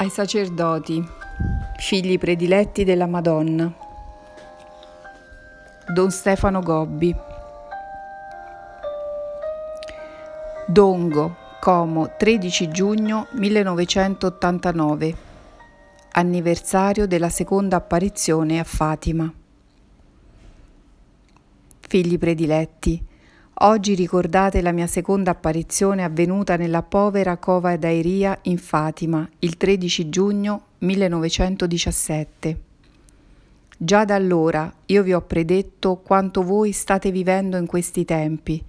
ai sacerdoti, figli prediletti della Madonna. Don Stefano Gobbi. Dongo, Como, 13 giugno 1989. Anniversario della seconda apparizione a Fatima. Figli prediletti, Oggi ricordate la mia seconda apparizione avvenuta nella povera cova d'Airia in Fatima il 13 giugno 1917. Già da allora io vi ho predetto quanto voi state vivendo in questi tempi.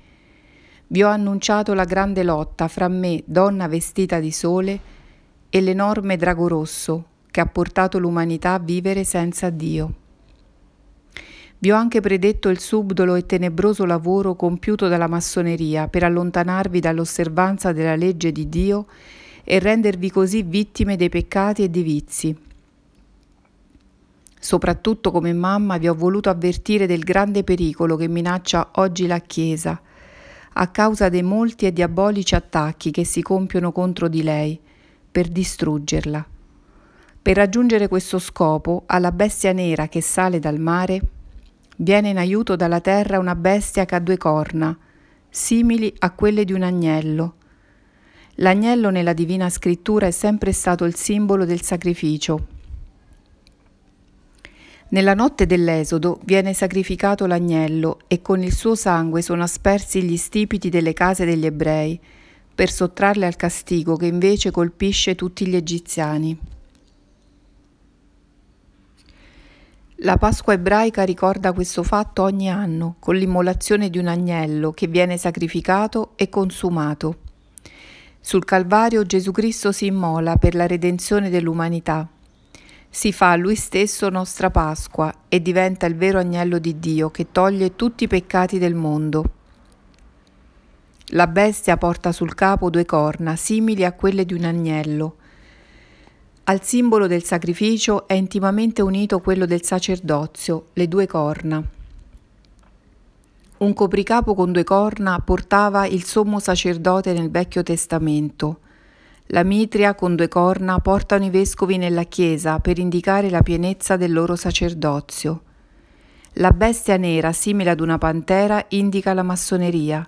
Vi ho annunciato la grande lotta fra me, donna vestita di sole, e l'enorme drago rosso che ha portato l'umanità a vivere senza Dio. Vi ho anche predetto il subdolo e tenebroso lavoro compiuto dalla massoneria per allontanarvi dall'osservanza della legge di Dio e rendervi così vittime dei peccati e dei vizi. Soprattutto come mamma vi ho voluto avvertire del grande pericolo che minaccia oggi la Chiesa, a causa dei molti e diabolici attacchi che si compiono contro di lei, per distruggerla. Per raggiungere questo scopo, alla bestia nera che sale dal mare, viene in aiuto dalla terra una bestia che ha due corna, simili a quelle di un agnello. L'agnello nella divina scrittura è sempre stato il simbolo del sacrificio. Nella notte dell'Esodo viene sacrificato l'agnello e con il suo sangue sono aspersi gli stipiti delle case degli ebrei, per sottrarle al castigo che invece colpisce tutti gli egiziani. La Pasqua ebraica ricorda questo fatto ogni anno con l'immolazione di un agnello che viene sacrificato e consumato. Sul Calvario Gesù Cristo si immola per la redenzione dell'umanità. Si fa lui stesso nostra Pasqua e diventa il vero agnello di Dio che toglie tutti i peccati del mondo. La bestia porta sul capo due corna simili a quelle di un agnello al simbolo del sacrificio è intimamente unito quello del sacerdozio, le due corna. Un copricapo con due corna portava il sommo sacerdote nel Vecchio Testamento. La mitria con due corna portano i vescovi nella Chiesa per indicare la pienezza del loro sacerdozio. La bestia nera, simile ad una pantera, indica la massoneria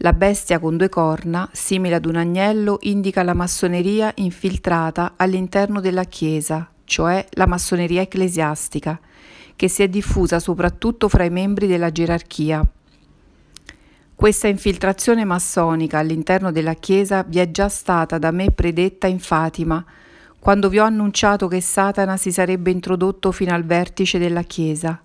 la bestia con due corna, simile ad un agnello, indica la massoneria infiltrata all'interno della Chiesa, cioè la massoneria ecclesiastica, che si è diffusa soprattutto fra i membri della gerarchia. Questa infiltrazione massonica all'interno della Chiesa vi è già stata da me predetta in Fatima, quando vi ho annunciato che Satana si sarebbe introdotto fino al vertice della Chiesa.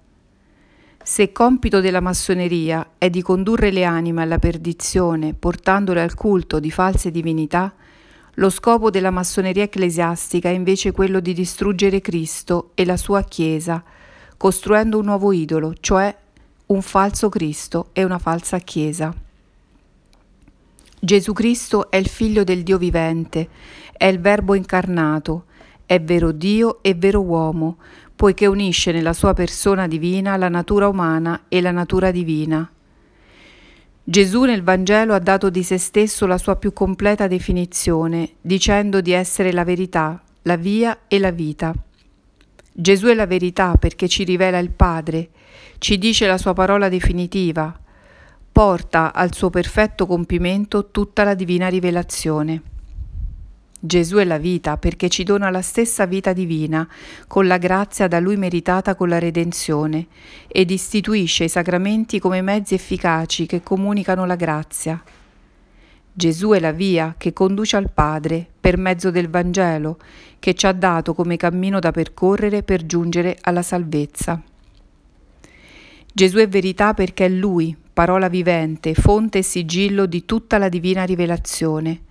Se compito della massoneria è di condurre le anime alla perdizione portandole al culto di false divinità, lo scopo della massoneria ecclesiastica è invece quello di distruggere Cristo e la sua Chiesa, costruendo un nuovo idolo, cioè un falso Cristo e una falsa Chiesa. Gesù Cristo è il figlio del Dio vivente, è il Verbo incarnato, è vero Dio e vero uomo, poiché unisce nella sua persona divina la natura umana e la natura divina. Gesù nel Vangelo ha dato di se stesso la sua più completa definizione, dicendo di essere la verità, la via e la vita. Gesù è la verità perché ci rivela il Padre, ci dice la sua parola definitiva, porta al suo perfetto compimento tutta la divina rivelazione. Gesù è la vita perché ci dona la stessa vita divina, con la grazia da Lui meritata con la redenzione, ed istituisce i sacramenti come mezzi efficaci che comunicano la grazia. Gesù è la via che conduce al Padre per mezzo del Vangelo, che ci ha dato come cammino da percorrere per giungere alla salvezza. Gesù è verità perché è Lui, parola vivente, fonte e sigillo di tutta la divina rivelazione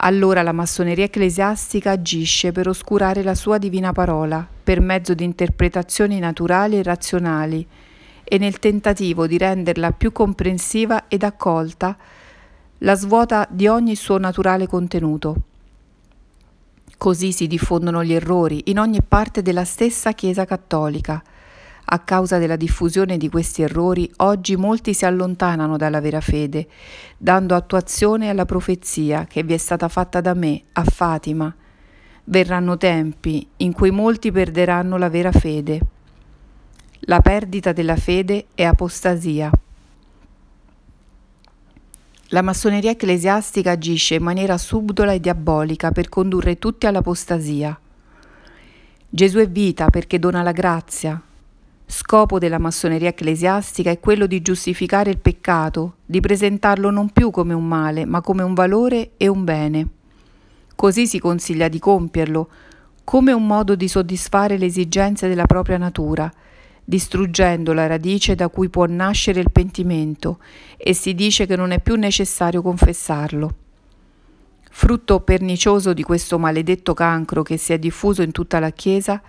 allora la massoneria ecclesiastica agisce per oscurare la sua divina parola per mezzo di interpretazioni naturali e razionali e nel tentativo di renderla più comprensiva ed accolta, la svuota di ogni suo naturale contenuto. Così si diffondono gli errori in ogni parte della stessa Chiesa cattolica, a causa della diffusione di questi errori, oggi molti si allontanano dalla vera fede, dando attuazione alla profezia che vi è stata fatta da me, a Fatima. Verranno tempi in cui molti perderanno la vera fede. La perdita della fede è apostasia. La massoneria ecclesiastica agisce in maniera subdola e diabolica per condurre tutti all'apostasia. Gesù è vita perché dona la grazia. Scopo della massoneria ecclesiastica è quello di giustificare il peccato, di presentarlo non più come un male, ma come un valore e un bene. Così si consiglia di compierlo, come un modo di soddisfare le esigenze della propria natura, distruggendo la radice da cui può nascere il pentimento e si dice che non è più necessario confessarlo. Frutto pernicioso di questo maledetto cancro che si è diffuso in tutta la Chiesa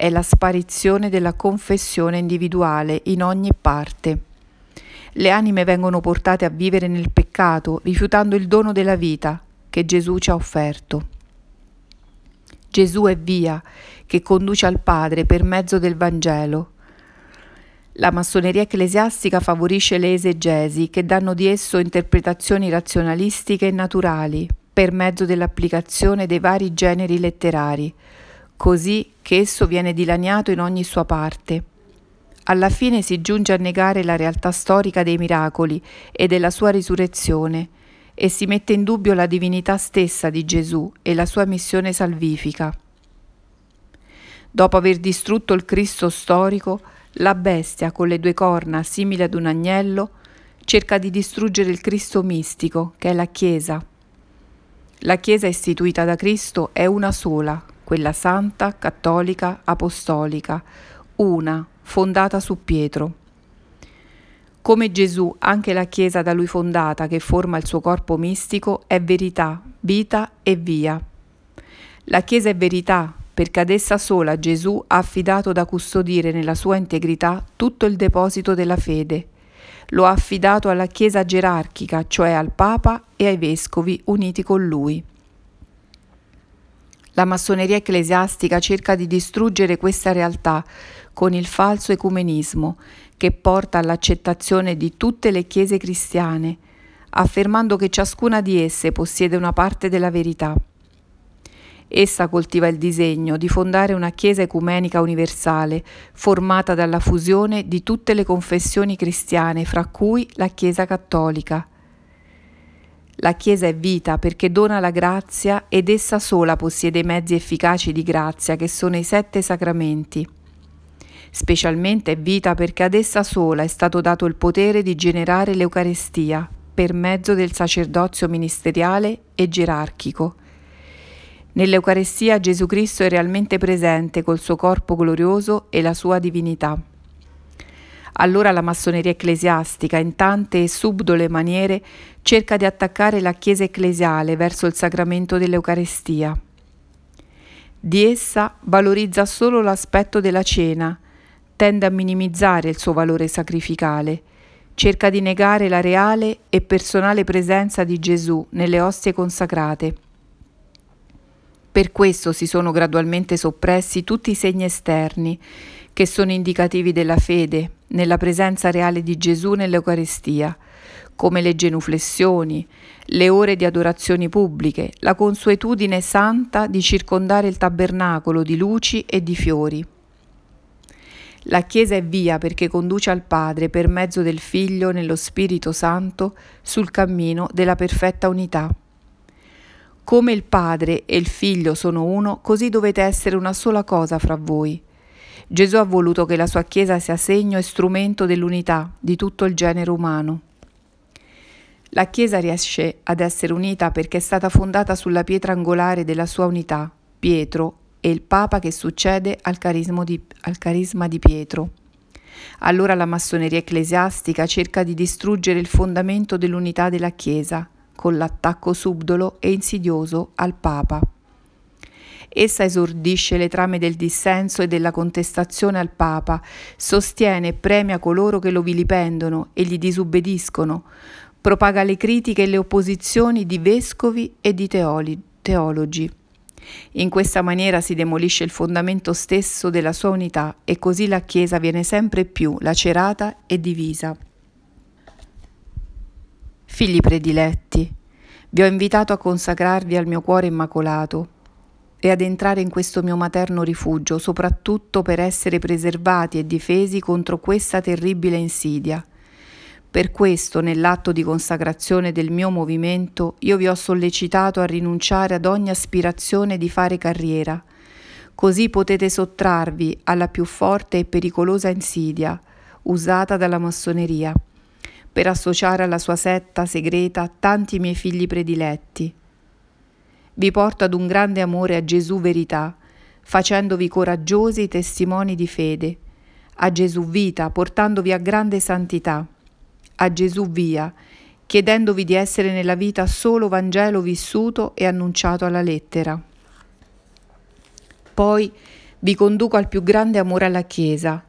è la sparizione della confessione individuale in ogni parte. Le anime vengono portate a vivere nel peccato, rifiutando il dono della vita che Gesù ci ha offerto. Gesù è via che conduce al Padre per mezzo del Vangelo. La massoneria ecclesiastica favorisce le esegesi che danno di esso interpretazioni razionalistiche e naturali per mezzo dell'applicazione dei vari generi letterari, così che esso viene dilaniato in ogni sua parte. Alla fine si giunge a negare la realtà storica dei miracoli e della sua risurrezione e si mette in dubbio la divinità stessa di Gesù e la sua missione salvifica. Dopo aver distrutto il Cristo storico, la bestia con le due corna simile ad un agnello cerca di distruggere il Cristo mistico, che è la Chiesa. La Chiesa istituita da Cristo è una sola, quella santa, cattolica, apostolica, una, fondata su Pietro. Come Gesù, anche la Chiesa da lui fondata, che forma il suo corpo mistico, è verità, vita e via. La Chiesa è verità, perché ad essa sola Gesù ha affidato da custodire nella sua integrità tutto il deposito della fede. Lo ha affidato alla Chiesa gerarchica, cioè al Papa e ai Vescovi uniti con lui. La massoneria ecclesiastica cerca di distruggere questa realtà con il falso ecumenismo che porta all'accettazione di tutte le chiese cristiane, affermando che ciascuna di esse possiede una parte della verità. Essa coltiva il disegno di fondare una Chiesa ecumenica universale, formata dalla fusione di tutte le confessioni cristiane, fra cui la Chiesa cattolica. La Chiesa è vita perché dona la grazia ed essa sola possiede i mezzi efficaci di grazia che sono i sette sacramenti. Specialmente è vita perché ad essa sola è stato dato il potere di generare l'Eucarestia per mezzo del sacerdozio ministeriale e gerarchico Nell'Eucarestia Gesù Cristo è realmente presente col suo corpo glorioso e la sua divinità. Allora la massoneria ecclesiastica, in tante e subdole maniere, cerca di attaccare la Chiesa ecclesiale verso il sacramento dell'Eucarestia. Di essa valorizza solo l'aspetto della cena, tende a minimizzare il suo valore sacrificale, cerca di negare la reale e personale presenza di Gesù nelle ostie consacrate per questo si sono gradualmente soppressi tutti i segni esterni, che sono indicativi della fede, nella presenza reale di Gesù nell'Eucaristia, come le genuflessioni, le ore di adorazioni pubbliche, la consuetudine santa di circondare il tabernacolo di luci e di fiori. La Chiesa è via perché conduce al Padre per mezzo del Figlio nello Spirito Santo sul cammino della perfetta unità. Come il Padre e il Figlio sono uno, così dovete essere una sola cosa fra voi. Gesù ha voluto che la sua Chiesa sia segno e strumento dell'unità di tutto il genere umano. La Chiesa riesce ad essere unita perché è stata fondata sulla pietra angolare della sua unità, Pietro, e il Papa che succede al, di, al carisma di Pietro. Allora la massoneria ecclesiastica cerca di distruggere il fondamento dell'unità della Chiesa, con l'attacco subdolo e insidioso al Papa. Essa esordisce le trame del dissenso e della contestazione al Papa, sostiene e premia coloro che lo vilipendono e gli disubbediscono, propaga le critiche e le opposizioni di vescovi e di teoli- teologi. In questa maniera si demolisce il fondamento stesso della sua unità e così la Chiesa viene sempre più lacerata e divisa. Figli prediletti, vi ho invitato a consacrarvi al mio cuore immacolato. e ad entrare in questo mio materno rifugio, soprattutto per essere preservati e difesi contro questa terribile insidia. Per questo, nell'atto di consacrazione del mio movimento, io vi ho sollecitato a rinunciare ad ogni aspirazione di fare carriera. Così potete sottrarvi alla più forte e pericolosa insidia usata dalla massoneria per associare alla sua setta segreta tanti miei figli prediletti. Vi porto ad un grande amore a Gesù verità, facendovi coraggiosi testimoni di fede, a Gesù vita, portandovi a grande santità, a Gesù via, chiedendovi di essere nella vita solo Vangelo vissuto e annunciato alla lettera. Poi vi conduco al più grande amore alla Chiesa,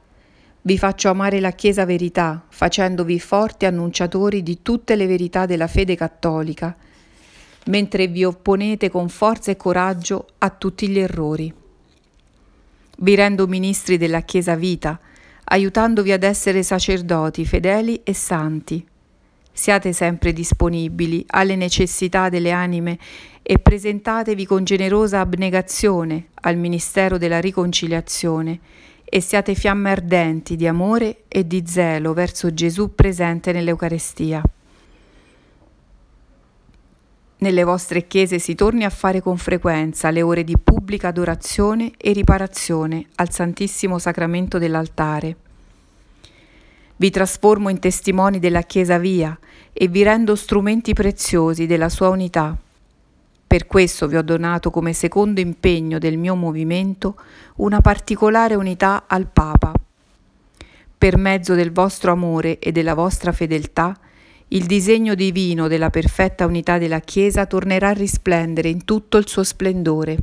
vi faccio amare la Chiesa verità, facendovi forti annunciatori di tutte le verità della fede cattolica, mentre vi opponete con forza e coraggio a tutti gli errori. Vi rendo ministri della Chiesa vita, aiutandovi ad essere sacerdoti fedeli e santi. Siate sempre disponibili alle necessità delle anime e presentatevi con generosa abnegazione al ministero della riconciliazione e siate fiamme ardenti di amore e di zelo verso Gesù presente nell'Eucarestia. Nelle vostre chiese si torni a fare con frequenza le ore di pubblica adorazione e riparazione al Santissimo Sacramento dell'altare. Vi trasformo in testimoni della Chiesa via e vi rendo strumenti preziosi della sua unità. Per questo vi ho donato come secondo impegno del mio movimento una particolare unità al Papa. Per mezzo del vostro amore e della vostra fedeltà, il disegno divino della perfetta unità della Chiesa tornerà a risplendere in tutto il suo splendore.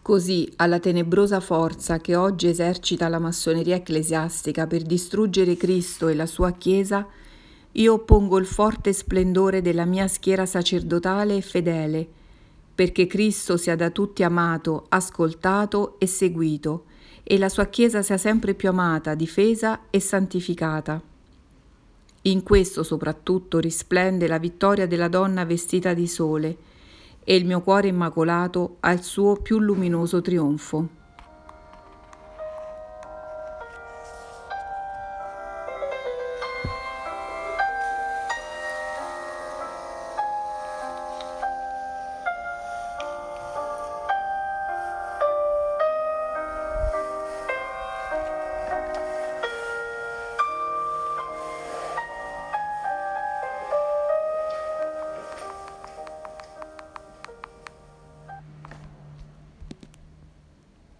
Così alla tenebrosa forza che oggi esercita la massoneria ecclesiastica per distruggere Cristo e la sua Chiesa, io oppongo il forte splendore della mia schiera sacerdotale e fedele, perché Cristo sia da tutti amato, ascoltato e seguito, e la sua Chiesa sia sempre più amata, difesa e santificata. In questo soprattutto risplende la vittoria della donna vestita di sole, e il mio cuore immacolato ha il suo più luminoso trionfo.